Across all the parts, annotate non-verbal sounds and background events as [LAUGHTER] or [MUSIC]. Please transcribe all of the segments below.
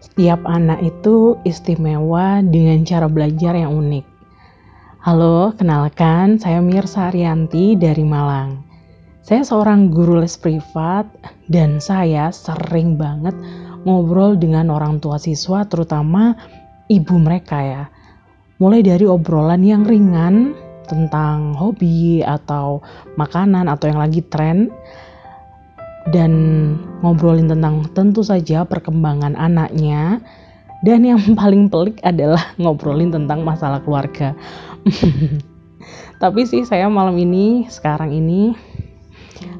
Setiap anak itu istimewa dengan cara belajar yang unik. Halo, kenalkan saya Mirsa Arianti dari Malang. Saya seorang guru les privat dan saya sering banget ngobrol dengan orang tua siswa terutama ibu mereka ya. Mulai dari obrolan yang ringan tentang hobi atau makanan atau yang lagi tren dan ngobrolin tentang tentu saja perkembangan anaknya dan yang [LAUGHS] paling pelik adalah ngobrolin tentang masalah keluarga. [LAUGHS] Tapi sih saya malam ini sekarang ini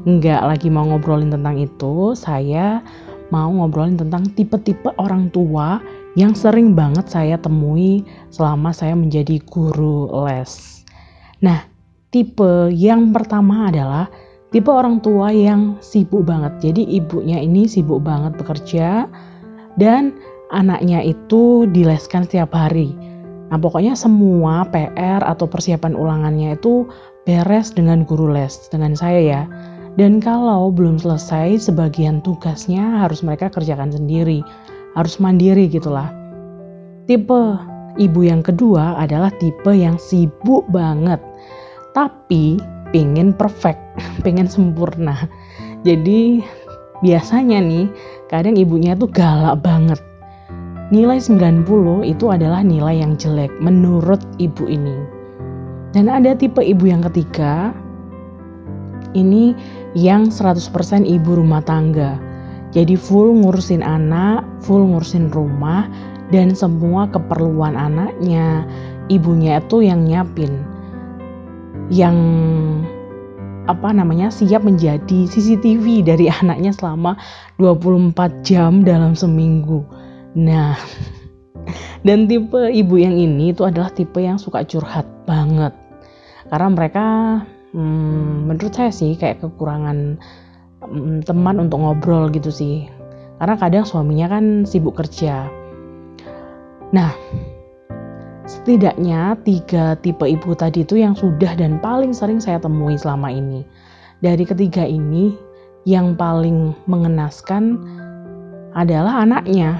nggak lagi mau ngobrolin tentang itu, saya mau ngobrolin tentang tipe-tipe orang tua yang sering banget saya temui selama saya menjadi guru les. Nah, tipe yang pertama adalah tipe orang tua yang sibuk banget. Jadi ibunya ini sibuk banget bekerja dan anaknya itu dileskan setiap hari. Nah, pokoknya semua PR atau persiapan ulangannya itu beres dengan guru les, dengan saya ya. Dan kalau belum selesai, sebagian tugasnya harus mereka kerjakan sendiri, harus mandiri gitulah. Tipe ibu yang kedua adalah tipe yang sibuk banget, tapi pengen perfect, [LAUGHS] pengen sempurna. Jadi biasanya nih kadang ibunya tuh galak banget. Nilai 90 itu adalah nilai yang jelek menurut ibu ini. Dan ada tipe ibu yang ketiga, ini yang 100% ibu rumah tangga. Jadi full ngurusin anak, full ngurusin rumah, dan semua keperluan anaknya, ibunya itu yang nyiapin yang apa namanya siap menjadi CCTV dari [LAUGHS] anaknya selama 24 jam dalam seminggu. Nah, [LAUGHS] dan tipe ibu yang ini itu adalah tipe yang suka curhat banget. Karena mereka hmm, menurut saya sih kayak kekurangan hmm, teman untuk ngobrol gitu sih. Karena kadang suaminya kan sibuk kerja. Nah, Setidaknya tiga tipe ibu tadi itu yang sudah dan paling sering saya temui selama ini. Dari ketiga ini, yang paling mengenaskan adalah anaknya.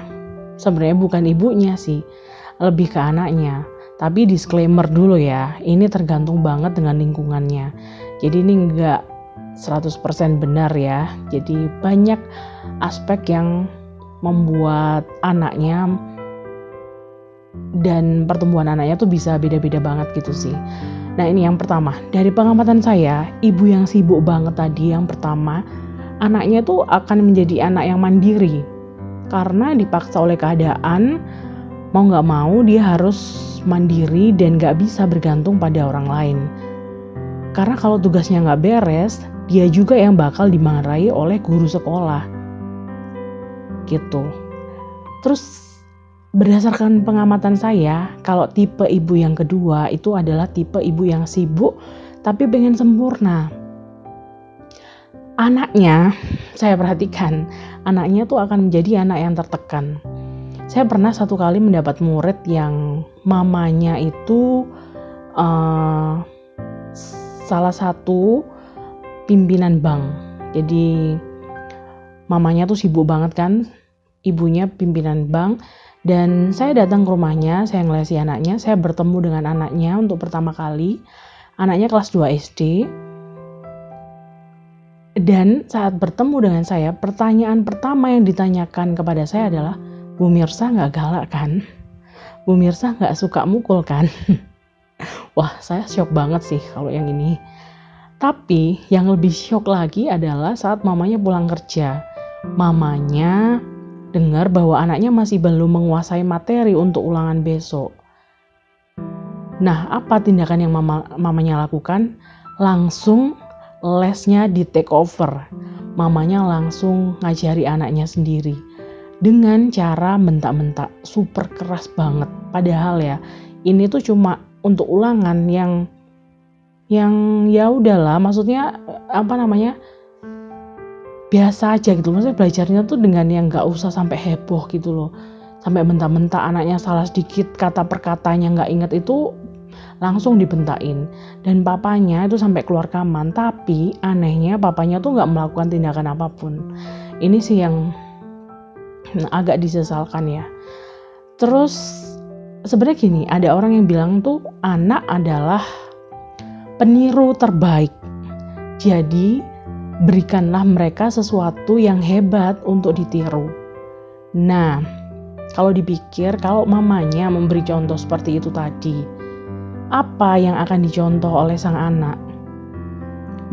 Sebenarnya bukan ibunya sih, lebih ke anaknya. Tapi disclaimer dulu ya, ini tergantung banget dengan lingkungannya. Jadi ini enggak 100% benar ya. Jadi banyak aspek yang membuat anaknya dan pertumbuhan anaknya tuh bisa beda-beda banget gitu sih. Nah ini yang pertama, dari pengamatan saya, ibu yang sibuk banget tadi yang pertama, anaknya tuh akan menjadi anak yang mandiri. Karena dipaksa oleh keadaan, mau nggak mau dia harus mandiri dan nggak bisa bergantung pada orang lain. Karena kalau tugasnya nggak beres, dia juga yang bakal dimarahi oleh guru sekolah. Gitu. Terus Berdasarkan pengamatan saya, kalau tipe ibu yang kedua itu adalah tipe ibu yang sibuk tapi pengen sempurna. Anaknya, saya perhatikan, anaknya tuh akan menjadi anak yang tertekan. Saya pernah satu kali mendapat murid yang mamanya itu uh, salah satu pimpinan bank. Jadi mamanya tuh sibuk banget kan, ibunya pimpinan bank dan saya datang ke rumahnya, saya ngelesi anaknya, saya bertemu dengan anaknya untuk pertama kali. Anaknya kelas 2 SD. Dan saat bertemu dengan saya, pertanyaan pertama yang ditanyakan kepada saya adalah, Bu Mirsa nggak galak kan? Bu Mirsa nggak suka mukul kan? [LAUGHS] Wah, saya shock banget sih kalau yang ini. Tapi yang lebih shock lagi adalah saat mamanya pulang kerja. Mamanya dengar bahwa anaknya masih belum menguasai materi untuk ulangan besok. Nah, apa tindakan yang mama, mamanya lakukan? Langsung lesnya di take over. Mamanya langsung ngajari anaknya sendiri dengan cara bentak-bentak super keras banget. Padahal ya, ini tuh cuma untuk ulangan yang yang ya udahlah, maksudnya apa namanya? Biasa aja gitu. Maksudnya belajarnya tuh dengan yang nggak usah sampai heboh gitu loh. Sampai bentak-bentak anaknya salah sedikit kata perkatanya nggak inget itu langsung dibentain. Dan papanya itu sampai keluar kamar tapi anehnya papanya tuh nggak melakukan tindakan apa pun. Ini sih yang agak disesalkan ya. Terus sebenarnya gini ada orang yang bilang tuh anak adalah peniru terbaik. Jadi berikanlah mereka sesuatu yang hebat untuk ditiru. Nah, kalau dipikir kalau mamanya memberi contoh seperti itu tadi, apa yang akan dicontoh oleh sang anak?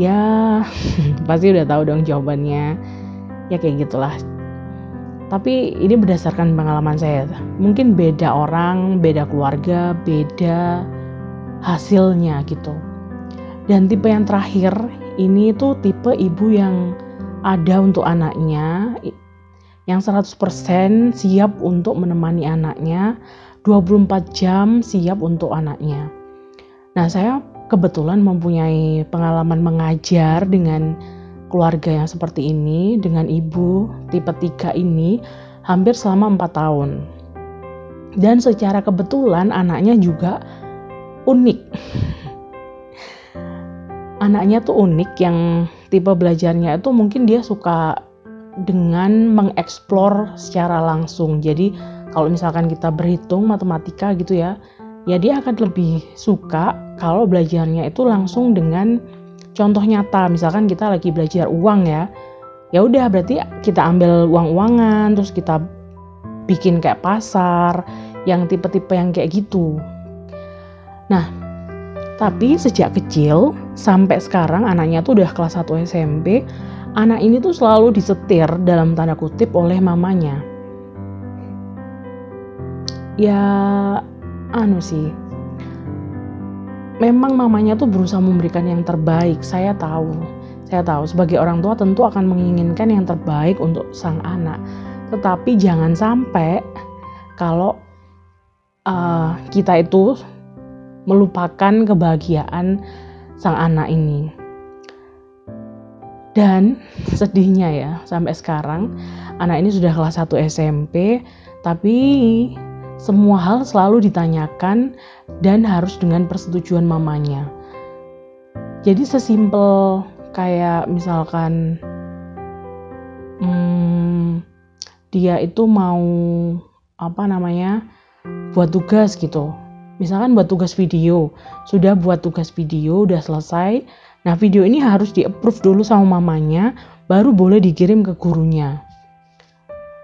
Ya, [LAUGHS] pasti udah tahu dong jawabannya. Ya kayak gitulah. Tapi ini berdasarkan pengalaman saya. Mungkin beda orang, beda keluarga, beda hasilnya gitu. Dan tipe yang terakhir ini tuh tipe ibu yang ada untuk anaknya yang 100% siap untuk menemani anaknya 24 jam siap untuk anaknya. Nah saya kebetulan mempunyai pengalaman mengajar dengan keluarga yang seperti ini dengan ibu tipe 3 ini hampir selama 4 tahun. Dan secara kebetulan anaknya juga unik anaknya tuh unik yang tipe belajarnya itu mungkin dia suka dengan mengeksplor secara langsung. Jadi kalau misalkan kita berhitung matematika gitu ya, ya dia akan lebih suka kalau belajarnya itu langsung dengan contoh nyata. Misalkan kita lagi belajar uang ya, ya udah berarti kita ambil uang-uangan terus kita bikin kayak pasar yang tipe-tipe yang kayak gitu. Nah, tapi sejak kecil sampai sekarang anaknya tuh udah kelas 1 SMP, anak ini tuh selalu disetir dalam tanda kutip oleh mamanya. Ya anu sih. Memang mamanya tuh berusaha memberikan yang terbaik, saya tahu. Saya tahu sebagai orang tua tentu akan menginginkan yang terbaik untuk sang anak. Tetapi jangan sampai kalau uh, kita itu melupakan kebahagiaan sang anak ini. Dan sedihnya ya, sampai sekarang anak ini sudah kelas 1 SMP, tapi semua hal selalu ditanyakan dan harus dengan persetujuan mamanya. Jadi sesimpel kayak misalkan hmm, dia itu mau apa namanya buat tugas gitu misalkan buat tugas video. Sudah buat tugas video udah selesai. Nah video ini harus di approve dulu sama mamanya baru boleh dikirim ke gurunya.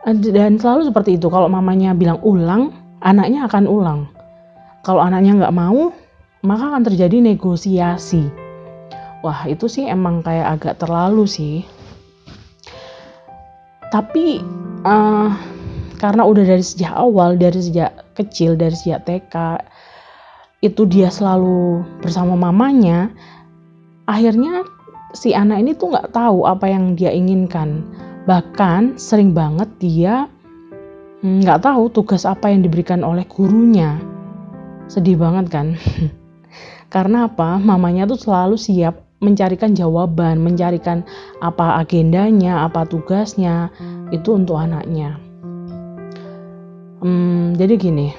Dan selalu seperti itu. Kalau mamanya bilang ulang anaknya akan ulang. Kalau anaknya nggak mau maka akan terjadi negosiasi. Wah itu sih emang kayak agak terlalu sih. Tapi uh, karena udah dari sejak awal dari sejak kecil dari sejak TK itu dia selalu bersama mamanya, akhirnya si anak ini tuh nggak tahu apa yang dia inginkan. Bahkan sering banget dia hmm, nggak tahu tugas apa yang diberikan oleh gurunya. Sedih banget kan? [LAUGHS] Karena apa? Mamanya tuh selalu siap mencarikan jawaban, mencarikan apa agendanya, apa tugasnya, itu untuk anaknya. Hmm, jadi gini,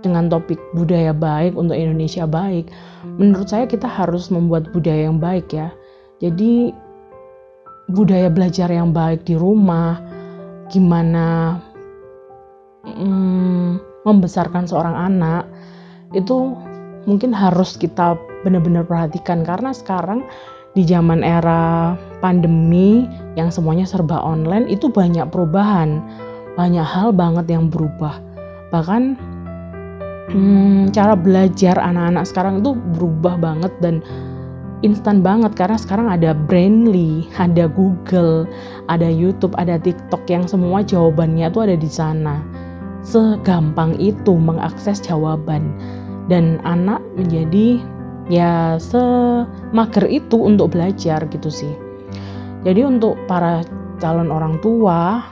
dengan topik budaya baik untuk Indonesia baik, menurut saya kita harus membuat budaya yang baik ya. Jadi budaya belajar yang baik di rumah, gimana hmm, membesarkan seorang anak itu mungkin harus kita benar-benar perhatikan karena sekarang di zaman era pandemi yang semuanya serba online itu banyak perubahan, banyak hal banget yang berubah. Bahkan hmm, cara belajar anak-anak sekarang itu berubah banget dan instan banget karena sekarang ada Brainly, ada Google, ada YouTube, ada TikTok yang semua jawabannya tuh ada di sana. Segampang itu mengakses jawaban dan anak menjadi ya semager itu untuk belajar gitu sih. Jadi untuk para calon orang tua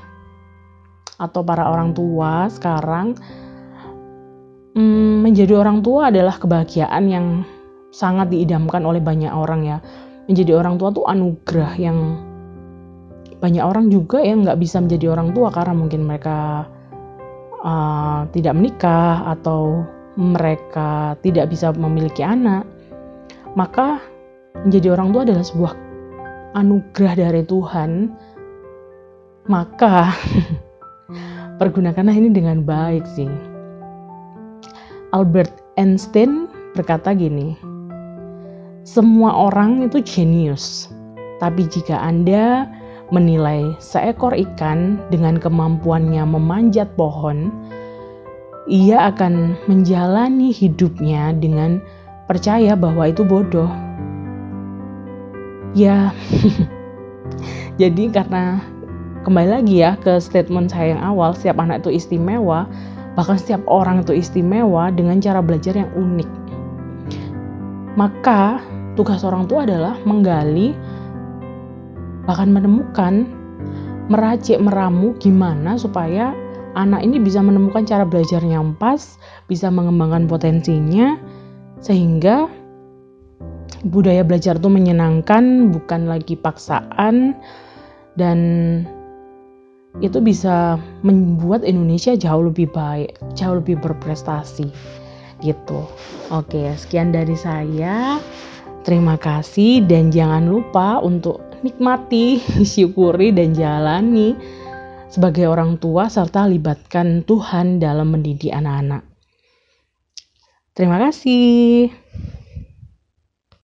atau para orang tua sekarang hmm, menjadi orang tua adalah kebahagiaan yang sangat diidamkan oleh banyak orang ya. Menjadi orang tua tuh anugerah yang banyak orang juga yang nggak bisa menjadi orang tua karena mungkin mereka uh, tidak menikah atau mereka tidak bisa memiliki anak. Maka menjadi orang tua adalah sebuah anugerah dari Tuhan. Maka [LAUGHS] pergunakanlah ini dengan baik sih. Albert Einstein berkata gini, semua orang itu jenius, tapi jika Anda menilai seekor ikan dengan kemampuannya memanjat pohon, ia akan menjalani hidupnya dengan percaya bahwa itu bodoh. Ya, [LAUGHS] jadi karena kembali lagi ya ke statement saya yang awal, setiap anak itu istimewa, bahkan setiap orang itu istimewa dengan cara belajar yang unik. Maka tugas orang tua adalah menggali bahkan menemukan meracik meramu gimana supaya anak ini bisa menemukan cara belajar yang pas, bisa mengembangkan potensinya sehingga budaya belajar itu menyenangkan, bukan lagi paksaan dan itu bisa membuat Indonesia jauh lebih baik, jauh lebih berprestasi gitu. Oke, sekian dari saya. Terima kasih dan jangan lupa untuk nikmati, [LAUGHS] syukuri dan jalani sebagai orang tua serta libatkan Tuhan dalam mendidik anak-anak. Terima kasih.